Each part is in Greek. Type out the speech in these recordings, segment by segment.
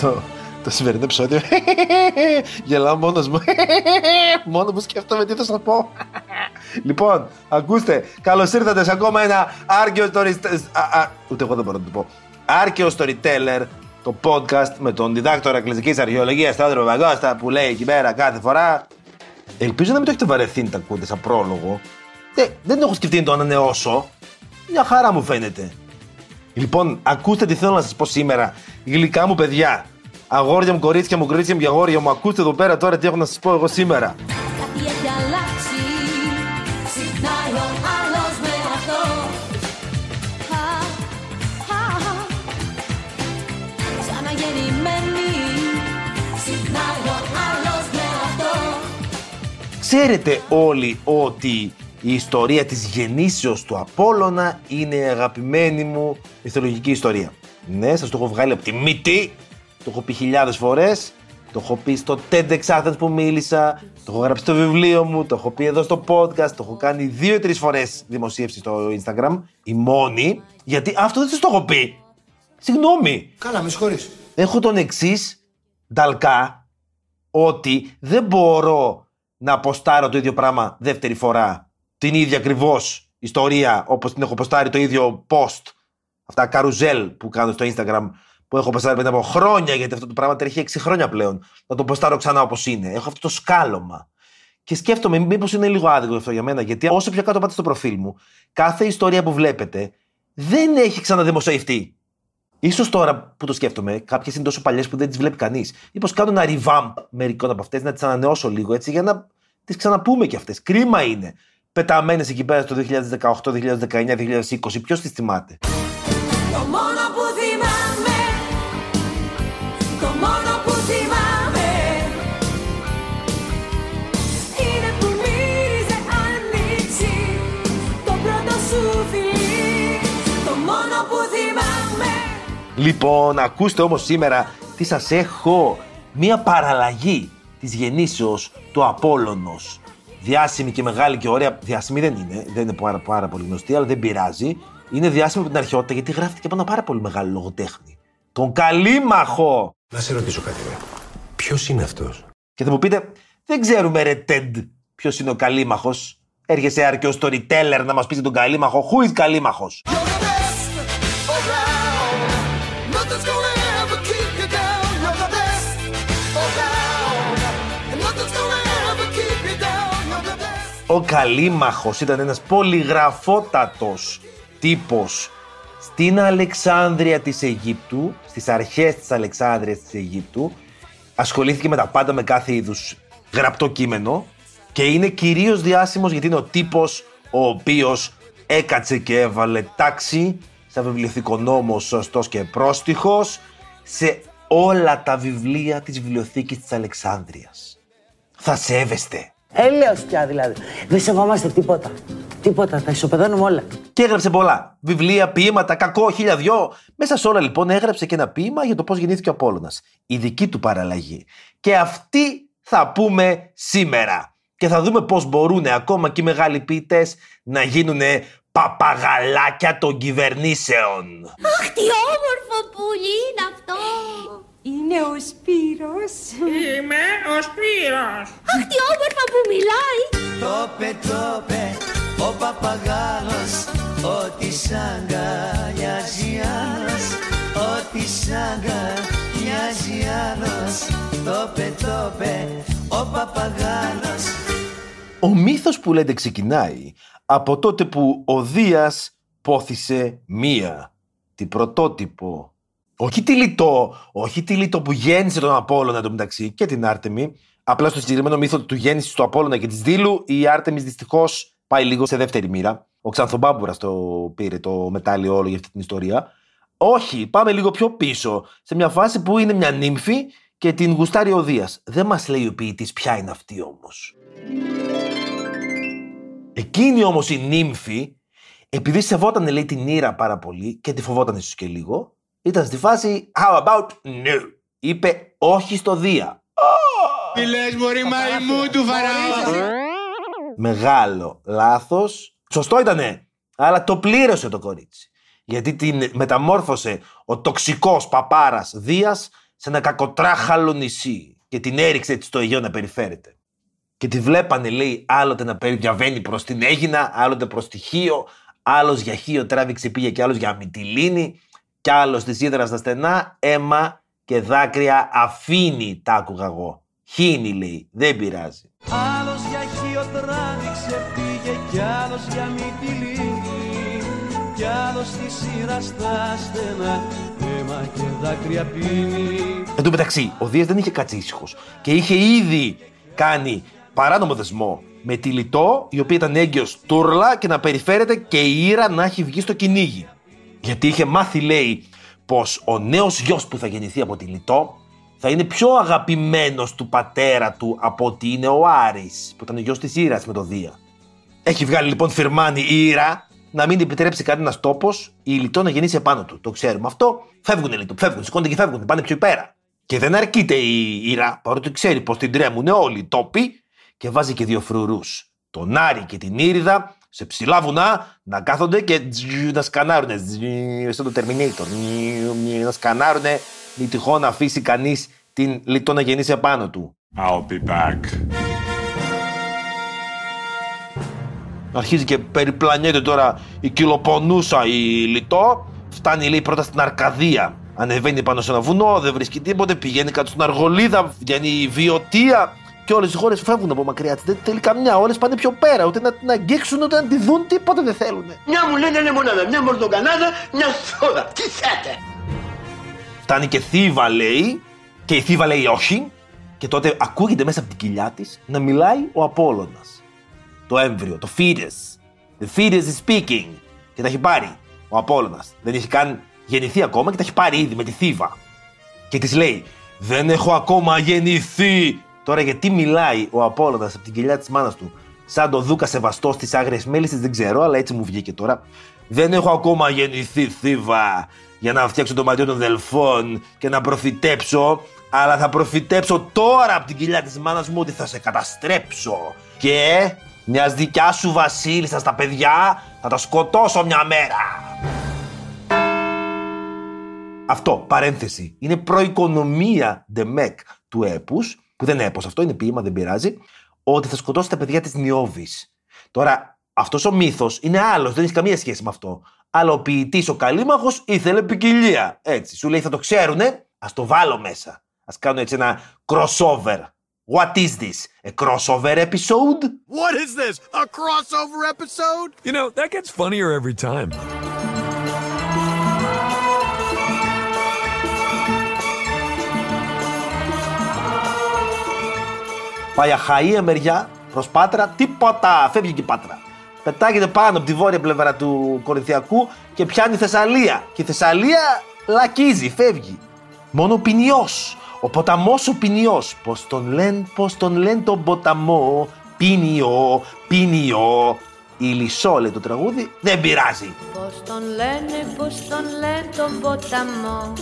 Το, το σημερινό επεισόδιο. Γελάω μόνος μου. Μόνος μου σκέφτομαι τι θα σας πω. λοιπόν, ακούστε, καλώς ήρθατε σε ακόμα ένα άρκαιο storyteller. Ούτε εγώ δεν μπορώ να το πω. Άρκαιο storyteller, το podcast με τον διδάκτορα κλασικής αρχαιολογίας Θόδωρο Παπακώστα που λέει εκεί πέρα κάθε φορά. Ελπίζω να μην το έχετε βαρεθεί να τα ακούτε σαν πρόλογο. Ε, δεν έχω σκεφτεί να το ανανεώσω. Μια χαρά μου φαίνεται. Λοιπόν, ακούστε τι θέλω να σας πω σήμερα. Γλυκά μου παιδιά. Αγόρια μου, κορίτσια μου, κορίτσια μου, αγόρια μου. Ακούστε εδώ πέρα τώρα τι έχω να σας πω εγώ σήμερα. Κάτι έχει αλλάξει Ξυπνάει ο άλλος με αυτό Α, α, α. Ξαναγεννημένη Ξυπνάει ο άλλος με αυτό Ξέρετε όλοι ότι η ιστορία της γεννήσεως του Απόλλωνα είναι η αγαπημένη μου μυθολογική ιστορία. Ναι, σας το έχω βγάλει από τη μύτη, το έχω πει χιλιάδες φορές, το έχω πει στο TEDx Athens που μίλησα, το έχω γράψει στο βιβλίο μου, το έχω πει εδώ στο podcast, το έχω κάνει δύο ή τρεις φορές δημοσίευση στο Instagram, η μόνη, γιατί αυτό δεν σας το έχω πει. Συγγνώμη. Καλά, με συγχωρείς. Έχω τον εξής νταλκά ότι δεν μπορώ να αποστάρω το ίδιο πράγμα δεύτερη φορά. Την ίδια ακριβώς ιστορία όπως την έχω αποστάρει το ίδιο post. Αυτά καρουζέλ που κάνω στο Instagram που έχω αποστάρει πριν από χρόνια γιατί αυτό το πράγμα τρέχει 6 χρόνια πλέον. Να το αποστάρω ξανά όπως είναι. Έχω αυτό το σκάλωμα. Και σκέφτομαι, μήπως είναι λίγο άδικο αυτό για μένα, γιατί όσο πιο κάτω πάτε στο προφίλ μου, κάθε ιστορία που βλέπετε δεν έχει ξαναδημοσιευτεί. Ίσως τώρα που το σκέφτομαι, κάποιες είναι τόσο παλιές που δεν τις βλέπει κανείς. Μήπως κάνω ένα revamp μερικών από αυτές, να τις ανανεώσω λίγο έτσι για να τις ξαναπούμε κι αυτές. Κρίμα είναι. Πεταμένες εκεί πέρα το 2018, 2019, 2020. Ποιος τις θυμάται; Το μόνο που θυμάμαι Το μόνο που θυμάμαι Είναι που μύριζε άνοιξη Το πρώτο σου φιλί Το μόνο που θυμάμαι Λοιπόν, ακούστε όμως σήμερα τι σας έχω. Μία παραλλαγή της γεννήσεως του Απόλλωνος. Διάσημη και μεγάλη και ωραία. Διάσημη δεν είναι, δεν είναι πάρα, πάρα πολύ γνωστή, αλλά δεν πειράζει. Είναι διάσημη από την αρχαιότητα γιατί γράφτηκε από ένα πάρα πολύ μεγάλο λογοτέχνη. Τον Καλήμαχο! Να σε ρωτήσω κάτι, ρε. Ποιος είναι αυτός; Και θα μου πείτε, δεν ξέρουμε ρε Τεντ ποιος είναι ο Καλήμαχος. Έρχεσαι αρκετό storyteller να μας πεις για τον Καλήμαχο. Who is Καλήμαχος; Ο Καλήμαχος ήταν ένας πολυγραφότατος τύπος στην Αλεξάνδρεια της Αιγύπτου, στις αρχές της Αλεξάνδρειας της Αιγύπτου. Ασχολήθηκε με τα πάντα με κάθε είδους γραπτό κείμενο και είναι κυρίως διάσημος γιατί είναι ο τύπος ο οποίος έκατσε και έβαλε τάξη σαν βιβλιοθηκονόμος σωστός και πρόστιχος σε όλα τα βιβλία της βιβλιοθήκης της Αλεξάνδρειας. Θα σέβεστε. Έλεος πια δηλαδή. Δεν σεβόμαστε τίποτα. Τίποτα. Τα ισοπεδώνουμε όλα. Και έγραψε πολλά. Βιβλία, ποίηματα, κακό, χίλια δυο. Μέσα σε όλα λοιπόν έγραψε και ένα ποίημα για το πώς γεννήθηκε ο Απόλλωνας. Η δική του παραλλαγή. Και αυτή θα πούμε σήμερα. Και θα δούμε πώς μπορούν ακόμα και οι μεγάλοι ποιητές να γίνουν παπαγαλάκια των κυβερνήσεων. Αχ, τι όμορφο πουλί είναι αυτό Είναι ο Σπύρος. Είμαι ο Σπύρος. Αχ, τι όμορφα που μιλάει Τόπε, τόπε, ο παπαγάλος Ό,τι σ' αγκαλιάζει άλλος Ό,τι σ' αγκαλιάζει άλλος Τόπε, τόπε, ο παπαγάλος Ο μύθος που λέτε ξεκινάει από τότε που ο Δίας πόθησε μία, την πρωτότυπο. Όχι τη λιτό, όχι τη λιτό που γέννησε τον Απόλλωνα εντωμεταξύ και την Άρτεμι. Απλά στο συγκεκριμένο μύθο του γέννηση του Απόλλωνα και της Δήλου, η Άρτεμις δυστυχώς πάει λίγο σε δεύτερη μοίρα. Ο Ξανθομπάμπουρας το πήρε το μετάλλιο όλο για αυτή την ιστορία. Όχι, πάμε λίγο πιο πίσω. Σε μια φάση που είναι μια νύμφη και την γουστάρει ο Δίας. Δεν μας λέει ο ποιητής ποια είναι αυτή όμως. Εκείνη όμως η νύμφη, επειδή σεβόταν λέει την ήρα πάρα πολύ και τη φοβόταν ίσως και λίγο, ήταν στη φάση How about no. Είπε όχι στο Δία. Τι λες μωρή μαϊμού του Φαραώ; Μεγάλο λάθος. Σωστό ήτανε, αλλά το πλήρωσε το κορίτσι. Γιατί την μεταμόρφωσε ο τοξικός παπάρας Δίας σε ένα κακοτράχαλο νησί και την έριξε έτσι στο Αιγαίο να περιφέρεται. Και τη βλέπανε, λέει, άλλοτε να περι- διαβαίνει προς την Έγινα, άλλοτε προς τη Χίο, άλλος για Χίο τράβηξε πήγε και άλλος για Μυτιλίνη, κι άλλο της σίδερα στα στενά, αίμα και δάκρυα αφήνει, τα άκουγα εγώ. Χύνει, λέει, δεν πειράζει. Άλλος για χείο τράβηξε πήγε κι άλλος για Μυτιλίνη κι άλλος στη σειρά στα στενά αίμα και δάκρυα πίνει Εν τω μεταξύ, ο Δίας δεν είχε κάτσει ήσυχο και είχε ήδη κάνει παράνομο δεσμό με τη Λιτό, η οποία ήταν έγκυος τούρλα και να περιφέρεται και η Ήρα να έχει βγει στο κυνήγι. Γιατί είχε μάθει, λέει, πως ο νέος γιος που θα γεννηθεί από τη Λιτό θα είναι πιο αγαπημένος του πατέρα του από ότι είναι ο Άρης, που ήταν ο γιος της Ήρας με το Δία. Έχει βγάλει λοιπόν φιρμάνι η Ήρα να μην επιτρέψει κανένας τόπος η Λιτό να γεννήσει επάνω του. Το ξέρουμε αυτό. Φεύγουν οι Λιτό, φεύγουν, σηκώνται και φεύγουν, πάνε πιο πέρα. Και δεν αρκείται η Ήρα, παρότι ξέρει πως την τρέμουν όλοι οι τόποι, και βάζει και δύο φρουρούς. Τον Άρη και την Ήριδα σε ψηλά βουνά να κάθονται και τζζζ, να σκανάρουνε. τζζζ, Σαν το Terminator. Τζζζ, Να σκανάρουνε, μη τυχόν να αφήσει κανείς την Λιτό να γεννήσει επάνω του. I'll be back. Αρχίζει και περιπλανιέται τώρα η κυλοπονούσα η Λιτό. Φτάνει λέει πρώτα στην Αρκαδία. Ανεβαίνει πάνω σε ένα βουνό, δεν βρίσκει τίποτε. Πηγαίνει κάτω στην Αργολίδα, βγαίνει η Βιωτία. Και όλες οι χώρες φεύγουν από μακριά της. Δεν θέλει καμιά. Όλες πάνε πιο πέρα. Ούτε να την αγγίξουν, ούτε να τη δουν, τίποτα δεν θέλουν. Μια μου λένε λεμονάδα, μια μορτοκανάδα, μια σόδα. Τι θέτε. Φτάνει και θύβα λέει. Και η θύβα λέει όχι. Και τότε ακούγεται μέσα από την κοιλιά της να μιλάει ο Απόλλωνας. Το έμβριο, το fetus. The fetus is speaking. Και τα έχει πάρει ο Απόλλωνας. Δεν έχει καν γεννηθεί ακόμα και τα έχει πάρει ήδη με τη θύβα. Και της λέει: Δεν έχω ακόμα γεννηθεί. Τώρα γιατί μιλάει ο Απόλλωνας από την κοιλιά της μάνας του, σαν το Δούκα Σεβαστός στι άγριε μέλισσε, δεν ξέρω, αλλά έτσι μου βγήκε τώρα. Δεν έχω ακόμα γεννηθεί θύβα για να φτιάξω το ματιό των δελφών και να προφητέψω, αλλά θα προφητέψω τώρα από την κοιλιά της μάνας μου ότι θα σε καταστρέψω. Και μιας δικιάς σου βασίλισσας στα παιδιά θα τα σκοτώσω μια μέρα. Αυτό, παρένθεση, είναι προοικονομία Ντεμεκ του έπους, που δεν είναι έπος αυτό, είναι ποίημα, δεν πειράζει, ότι θα σκοτώσει τα παιδιά της Νιώβης. Τώρα, αυτός ο μύθος είναι άλλος, δεν έχει καμία σχέση με αυτό. Αλλά ο ποιητής, ο Καλήμαχος, ήθελε ποικιλία. Έτσι, σου λέει θα το ξέρουνε, ας το βάλω μέσα. Ας κάνω έτσι ένα crossover. What is this? A crossover episode? What is this? A crossover episode? You know, that gets funnier every time. Πάει αχαία μεριά προς Πάτρα, τίποτα. Φεύγει και η Πάτρα. Πετάγεται πάνω από τη βόρεια πλευρά του Κορινθιακού και πιάνει Θεσσαλία. Και η Θεσσαλία λακίζει, φεύγει. Μόνο ο Ποινιός, ο ποταμός ο Ποινιός. Πώς τον λένε, πώς τον λένε τον ποταμό. Ποινιό, Ποινιό. Η Λυσό λέει το τραγούδι, δεν πειράζει. Πώς τον λένε, πώς τον λένε τον ποταμό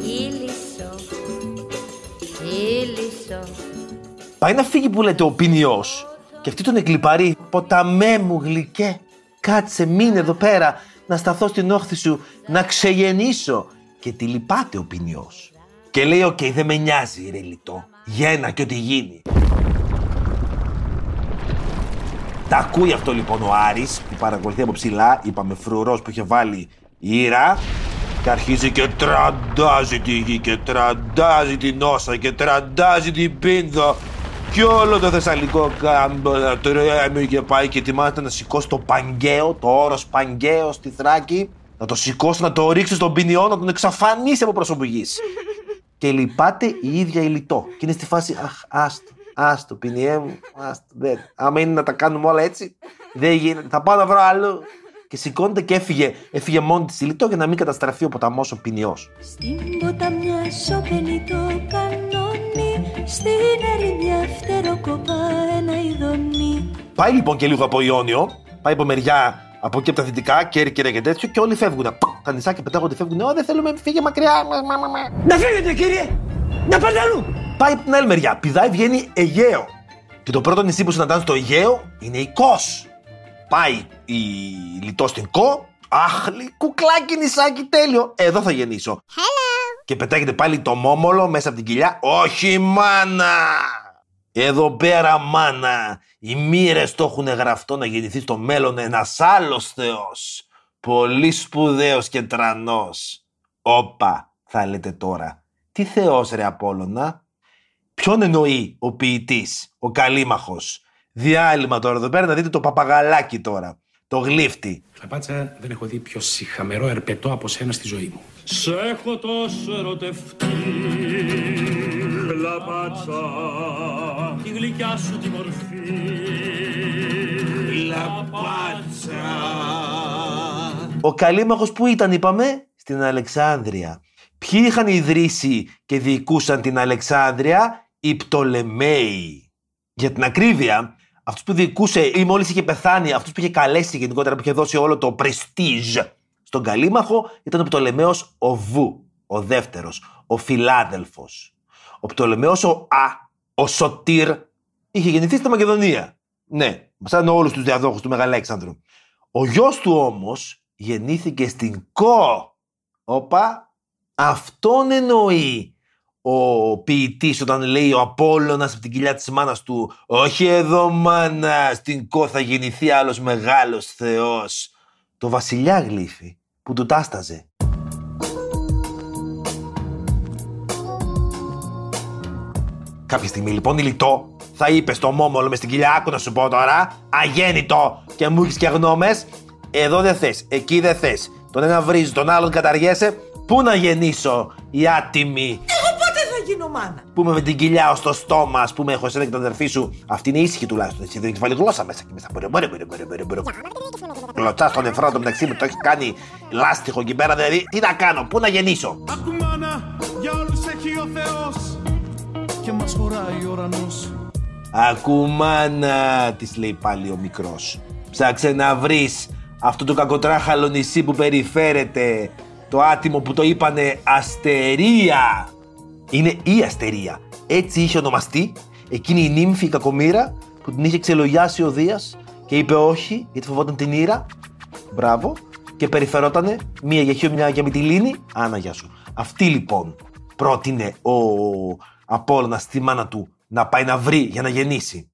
Ήλισσο, ήλισσο Πάει να φύγει που λέτε ο ποινιός και αυτή τον εκλυπαρεί. Ποταμέ μου γλυκέ, κάτσε μείνε εδώ πέρα να σταθώ στην όχθη σου, να ξεγεννήσω. Και τη λυπάται ο Πηνειός. Και λέει, οκ, δεν με νοιάζει ρε Λητώ, γέννα και ό,τι γίνει. Τα ακούει αυτό λοιπόν ο Άρης που παρακολουθεί από ψηλά, είπαμε φρουρός που είχε βάλει η Ήρα και αρχίζει και τραντάζει τη γη και τραντάζει την Όσσα και τραντάζει την Πίνδο και όλο το θεσσαλικό κάμπο να τρέμει και πάει και ετοιμάζεται να σηκώσει το Παγκαίο, το όρος Παγκαίο στη Θράκη να το σηκώσει, να το ρίξει στον ποινιό, να τον εξαφανίσει από πρόσωπο γης. και λυπάται η ίδια η Λιτό. Και είναι στη φάση, αχ, άστο, άστο, ποινιέ μου, άστο, δεν. Άμα είναι να τα κάνουμε όλα έτσι, δεν γίνεται. Θα πάω να βρω άλλο. και σηκώνεται και έφυγε, έφυγε μόνη της η Λιτό για να μην καταστραφεί ο ποταμός ο ποινιό. Στην ποταμιά σωπαίνει το κανόνι Στην ερημιά φτεροκοπά ένα ειδονί Πάει λοιπόν και λίγο από Ιόνιο, πάει από μεριά από εκεί από τα δυτικά, Κέρκυρα και τέτοιο, και όλοι φεύγουν. Τα νησάκια πετάγονται, φεύγουν. Ω, δεν θέλουμε, φύγε μακριά. Μα, μα, μα, μα. Να φύγετε κύριε! Να πάτε αλλού! Πάει από την άλλη μεριά. Πηδάει, βγαίνει Αιγαίο. Και το πρώτο νησί που συναντάνε στο Αιγαίο είναι η Κος. Πάει η λιτός στην Κο. Αχ, λι- κουκλάκι νησάκι, τέλειο. Εδώ θα γεννήσω. Και πετάγεται πάλι το μόμολο μέσα από την κοιλιά. Όχι, μάνα! Εδώ πέρα, μάνα. Οι μοίρες το έχουν γραφτό να γεννηθεί στο μέλλον ένας άλλος Θεός. Πολύ σπουδαίος και τρανός. Όπα, θα λέτε τώρα. Τι Θεός ρε Απόλλωνα; Ποιον εννοεί ο ποιητής, ο καλήμαχος. Διάλειμμα τώρα εδώ πέρα να δείτε το παπαγαλάκι τώρα. Το γλύφτη. Κλαπάτσα, δεν έχω δει πιο συχαμερό ερπετό από σένα στη ζωή μου. Σ' έχω τόσο ερωτευτεί Λαπάτσα Τη γλυκιά σου τη μορφή Λαπάτσα Ο καλήμαχος που ήταν είπαμε στην Αλεξάνδρεια. Ποιοι είχαν ιδρύσει και διοικούσαν την Αλεξάνδρεια, οι Πτολεμαίοι. Για την ακρίβεια, αυτός που διοικούσε ή μόλις είχε πεθάνει, αυτός που είχε καλέσει γενικότερα, που είχε δώσει όλο το πρεστίζ στον καλήμαχο, ήταν ο Πτολεμαίος ο Βου, ο δεύτερος, ο Φιλάδελφος. Ο Πτολεμαίος ο Α, ο Σωτήρ, είχε γεννηθεί στη Μακεδονία. Ναι, σαν όλους τους διαδόχους του Μεγαλέξανδρου. Ο γιος του όμως γεννήθηκε στην Κο. Όπα, αυτόν εννοεί ο ποιητής όταν λέει ο Απόλλωνας από την κοιλιά της μάνας του «Όχι εδώ μάνα, στην Κο θα γεννηθεί άλλος μεγάλος θεός». Το βασιλιά γλύφει που του τάσταζε. Κάποια στιγμή λοιπόν η Λιτό θα είπε στο μόμολο με στην κοιλιά, άκου να σου πω τώρα, αγέννητο και μου έχεις και γνώμες. Εδώ δεν θες, εκεί δεν θες. Τον ένα βρίζει, τον άλλον καταργέσαι. Πού να γεννήσω, η άτιμη. Εγώ πότε θα γίνω μάνα! Που είμαι με την κοιλιά ως το στόμα, ας πούμε, έχω εσένα και τον αδερφή σου. Αυτή είναι ήσυχη τουλάχιστον. Εσύ δεν έχει βάλει γλώσσα μέσα και μέσα. Μπορεί, μπορεί, μπορεί, μπορεί, μπορεί, μπορεί. Κλωτσάς στον νεφρό του μεταξύ μου, το έχει κάνει λάστιχο εκεί πέρα. Δηλαδή, τι να κάνω, πού να γεννήσω. Ακουμάνα για όλους έχει ο Θεός Και μας χωράει ο ουρανός Ακουμάνα, της λέει πάλι ο μικρός. Ψάξε να βρεις αυτό το κακοτράχαλο νησί που περιφέρεται. Το άτιμο που το είπανε Αστερία. Είναι η Αστερία. Έτσι είχε ονομαστεί εκείνη η νύμφη η κακομήρα που την είχε ξελογιάσει ο Δίας και είπε όχι γιατί φοβόταν την ήρα. Μπράβο. Και περιφερότανε μία για χιό, μια για μυτιλίνη. Άνα, γεια σου. Αυτή λοιπόν πρότεινε ο Απόλλωνας στη μάνα του να πάει να βρει για να γεννήσει.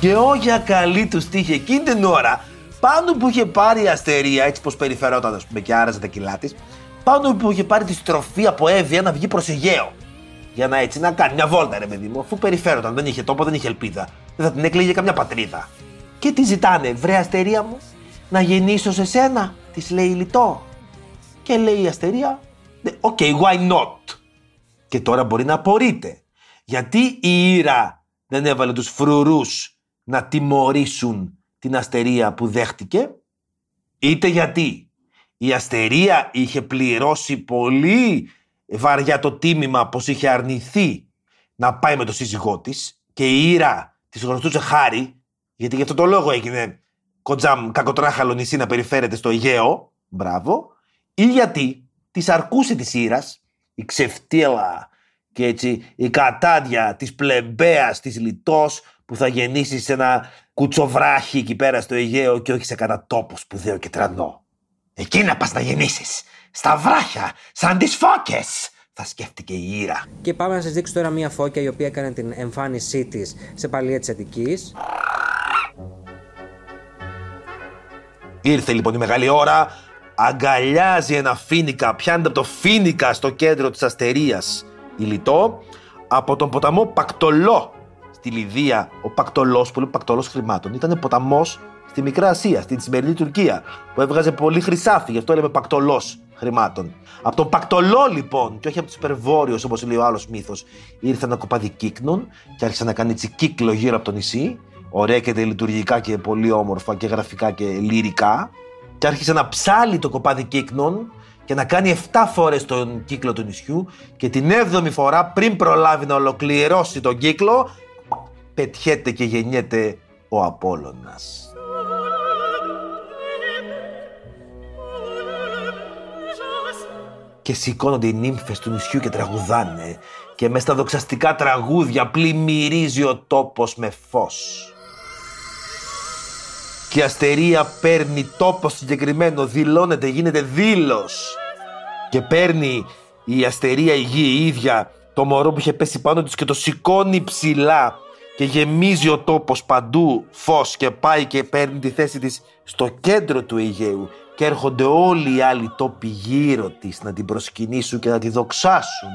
Και όγια καλή του τύχη εκείνη την ώρα, πάνω που είχε πάρει η αστερία, έτσι πως περιφερόταν, ας πούμε, και άραζε τα κιλά της, πάνω που είχε πάρει τη στροφή από Εύβοια να βγει προς Αιγαίο. Για να έτσι να κάνει μια βόλτα, ρε παιδί μου, αφού περιφέρονταν, δεν είχε τόπο, δεν είχε ελπίδα. Δεν θα την έκλαιγε καμιά πατρίδα. Και τι ζητάνε, βρε Αστερία μου, να γεννήσω σε σένα, της λέει Λητώ. Και λέει η Αστερία, «Ναι, OK, why not; Και τώρα μπορεί να απορείτε. Γιατί η Ήρα δεν έβαλε τους φρουρούς να τιμωρήσουν την Αστερία που δέχτηκε. Είτε γιατί η Αστερία είχε πληρώσει πολύ βαριά το τίμημα πως είχε αρνηθεί να πάει με το σύζυγό της και η Ήρα της γνωστούσε χάρη γιατί γι' αυτό το λόγο έγινε κοντζάμ κακοτράχαλο νησί να περιφέρεται στο Αιγαίο, μπράβο, ή γιατί της αρκούσε της Ήρας η ξεφτύλα και έτσι η κατάδια της πλεμπέας της λιτός που θα γεννήσεις σε ένα κουτσοβράχι εκεί πέρα στο Αιγαίο και όχι σε κανένα τόπο σπουδαίο και τρανό. Εκεί να πας να γεννήσεις, στα βράχια, σαν τις φώκες, θα σκέφτηκε η Ήρα. Και πάμε να σας δείξω τώρα μία φώκια η οποία έκανε την εμφάνισή της σε παλία της Αττικής. Ήρθε λοιπόν η μεγάλη ώρα, αγκαλιάζει ένα φίνικα, πιάνεται από το φίνικα στο κέντρο της αστερίας η Λιτό, από τον ποταμό Πακτολό στη Λιδία, ο Πακτολός, πολύ Πακτολός χρημάτων, ήταν ποταμός στη Μικρά Ασία, στην σημερινή Τουρκία, που έβγαζε πολύ χρυσάφι, γι' αυτό λέμε πακτολός χρημάτων. Από τον πακτολό λοιπόν, και όχι από τους υπερβόρειου όπως λέει ο άλλος μύθος, ήρθε ένα κοπάδι κύκνων και άρχισε να κάνει έτσι κύκλο γύρω από το νησί. Ωραία και λειτουργικά και πολύ όμορφα και γραφικά και λυρικά. Και άρχισε να ψάλει το κοπάδι κύκνων και να κάνει 7 φορές τον κύκλο του νησιού και την 7η φορά πριν προλάβει να ολοκληρώσει τον κύκλο πετιέται και γεννιέται ο Απόλλωνας. Και σηκώνονται οι νύμφες του νησιού και τραγουδάνε και μες στα δοξαστικά τραγούδια πλημμυρίζει ο τόπος με φως. Και η αστερία παίρνει τόπος συγκεκριμένο, δηλώνεται, γίνεται δήλος. Και παίρνει η αστερία η γη η ίδια το μωρό που είχε πέσει πάνω της και το σηκώνει ψηλά και γεμίζει ο τόπος παντού φως και πάει και παίρνει τη θέση της στο κέντρο του Αιγαίου και έρχονται όλοι οι άλλοι τόποι γύρω της να την προσκυνήσουν και να τη δοξάσουν.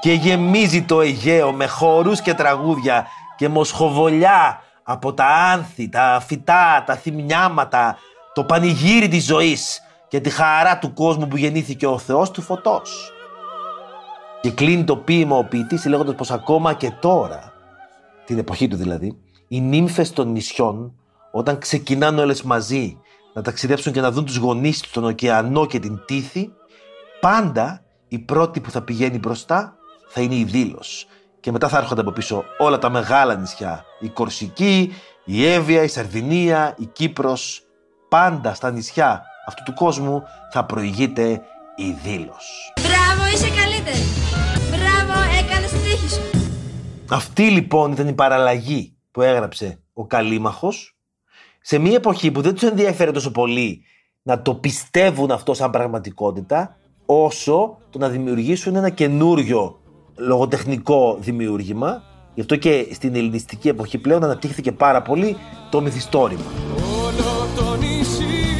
Και γεμίζει το Αιγαίο με χορούς και τραγούδια και μοσχοβολιά από τα άνθη, τα φυτά, τα θυμιάματα, το πανηγύρι της ζωής και τη χαρά του κόσμου που γεννήθηκε ο Θεός του φωτός. Και κλείνει το ποίημα ο ποιητής λέγοντας πως ακόμα και τώρα, την εποχή του δηλαδή, οι νύμφες των νησιών όταν ξεκινάνε όλες μαζί να ταξιδέψουν και να δουν τους γονείς τους στον ωκεανό και την τύθη, πάντα η πρώτη που θα πηγαίνει μπροστά θα είναι η δήλωση. Και μετά θα έρχονται από πίσω όλα τα μεγάλα νησιά. Η Κορσική, η Εύβοια, η Σαρδινία, η Κύπρος. Πάντα στα νησιά αυτού του κόσμου θα προηγείται η δήλωση. Μπράβο, είσαι καλύτερη. Αυτή λοιπόν ήταν η παραλλαγή που έγραψε ο Καλήμαχος σε μια εποχή που δεν τους ενδιαφέρει τόσο πολύ να το πιστεύουν αυτό σαν πραγματικότητα όσο το να δημιουργήσουν ένα καινούριο λογοτεχνικό δημιούργημα. Γι' αυτό και στην ελληνιστική εποχή πλέον αναπτύχθηκε πάρα πολύ το μυθιστόρημα. Όλο το νησί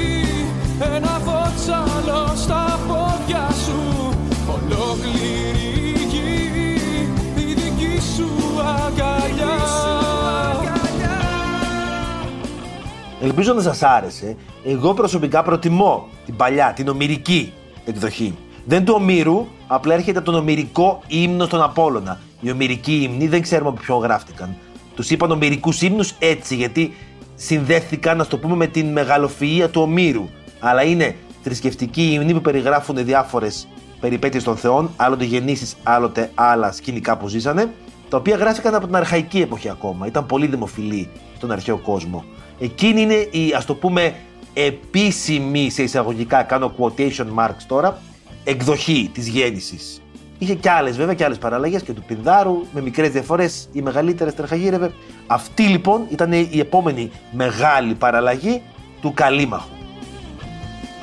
Ελπίζω να σας άρεσε. Εγώ προσωπικά προτιμώ την παλιά, την ομυρική εκδοχή. Δεν του Ομήρου, απλά έρχεται από τον ομυρικό ύμνο στον Απόλλωνα. Οι ομυρικοί ύμνοι δεν ξέρουμε από ποιον γράφτηκαν. Τους είπαν ομυρικούς ύμνους έτσι, γιατί συνδέθηκαν, να το πούμε, με την μεγαλοφυΐα του Ομήρου. Αλλά είναι θρησκευτικοί ύμνοι που περιγράφουν διάφορες περιπέτειες των θεών, άλλοτε γεννήσεις, άλλοτε άλλα σκηνικά που ζήσανε, τα οποία γράφηκαν από την αρχαϊκή εποχή ακόμα. Ήταν πολύ δημοφιλή στον αρχαίο κόσμο. Εκείνη είναι η, ας το πούμε, επίσημη, σε εισαγωγικά, κάνω quotation marks τώρα, εκδοχή της γέννησης. Είχε και άλλες βέβαια και άλλες παραλλαγές και του Πινδάρου με μικρές διαφορές. Οι μεγαλύτερες τρεχαγύρευε. Αυτή λοιπόν ήταν η επόμενη μεγάλη παραλλαγή του Καλήμαχου.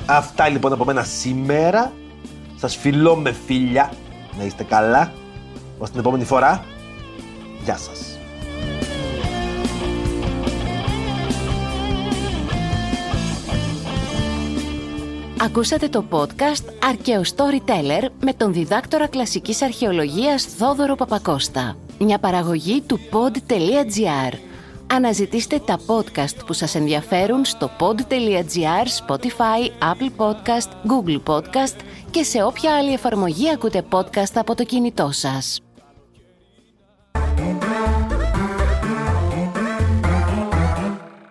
Αυτά λοιπόν από μένα σήμερα. Σας φιλώ με φίλια. Να είστε καλά. Ως την επόμενη φορά. Γεια σας. Ακούσατε το podcast «Αρκαίο Storyteller» με τον διδάκτορα κλασικής αρχαιολογίας Θόδωρο Παπακώστα. Μια παραγωγή του pod.gr. Αναζητήστε τα podcast που σας ενδιαφέρουν στο pod.gr, Spotify, Apple Podcast, Google Podcast και σε όποια άλλη εφαρμογή ακούτε podcast από το κινητό σας.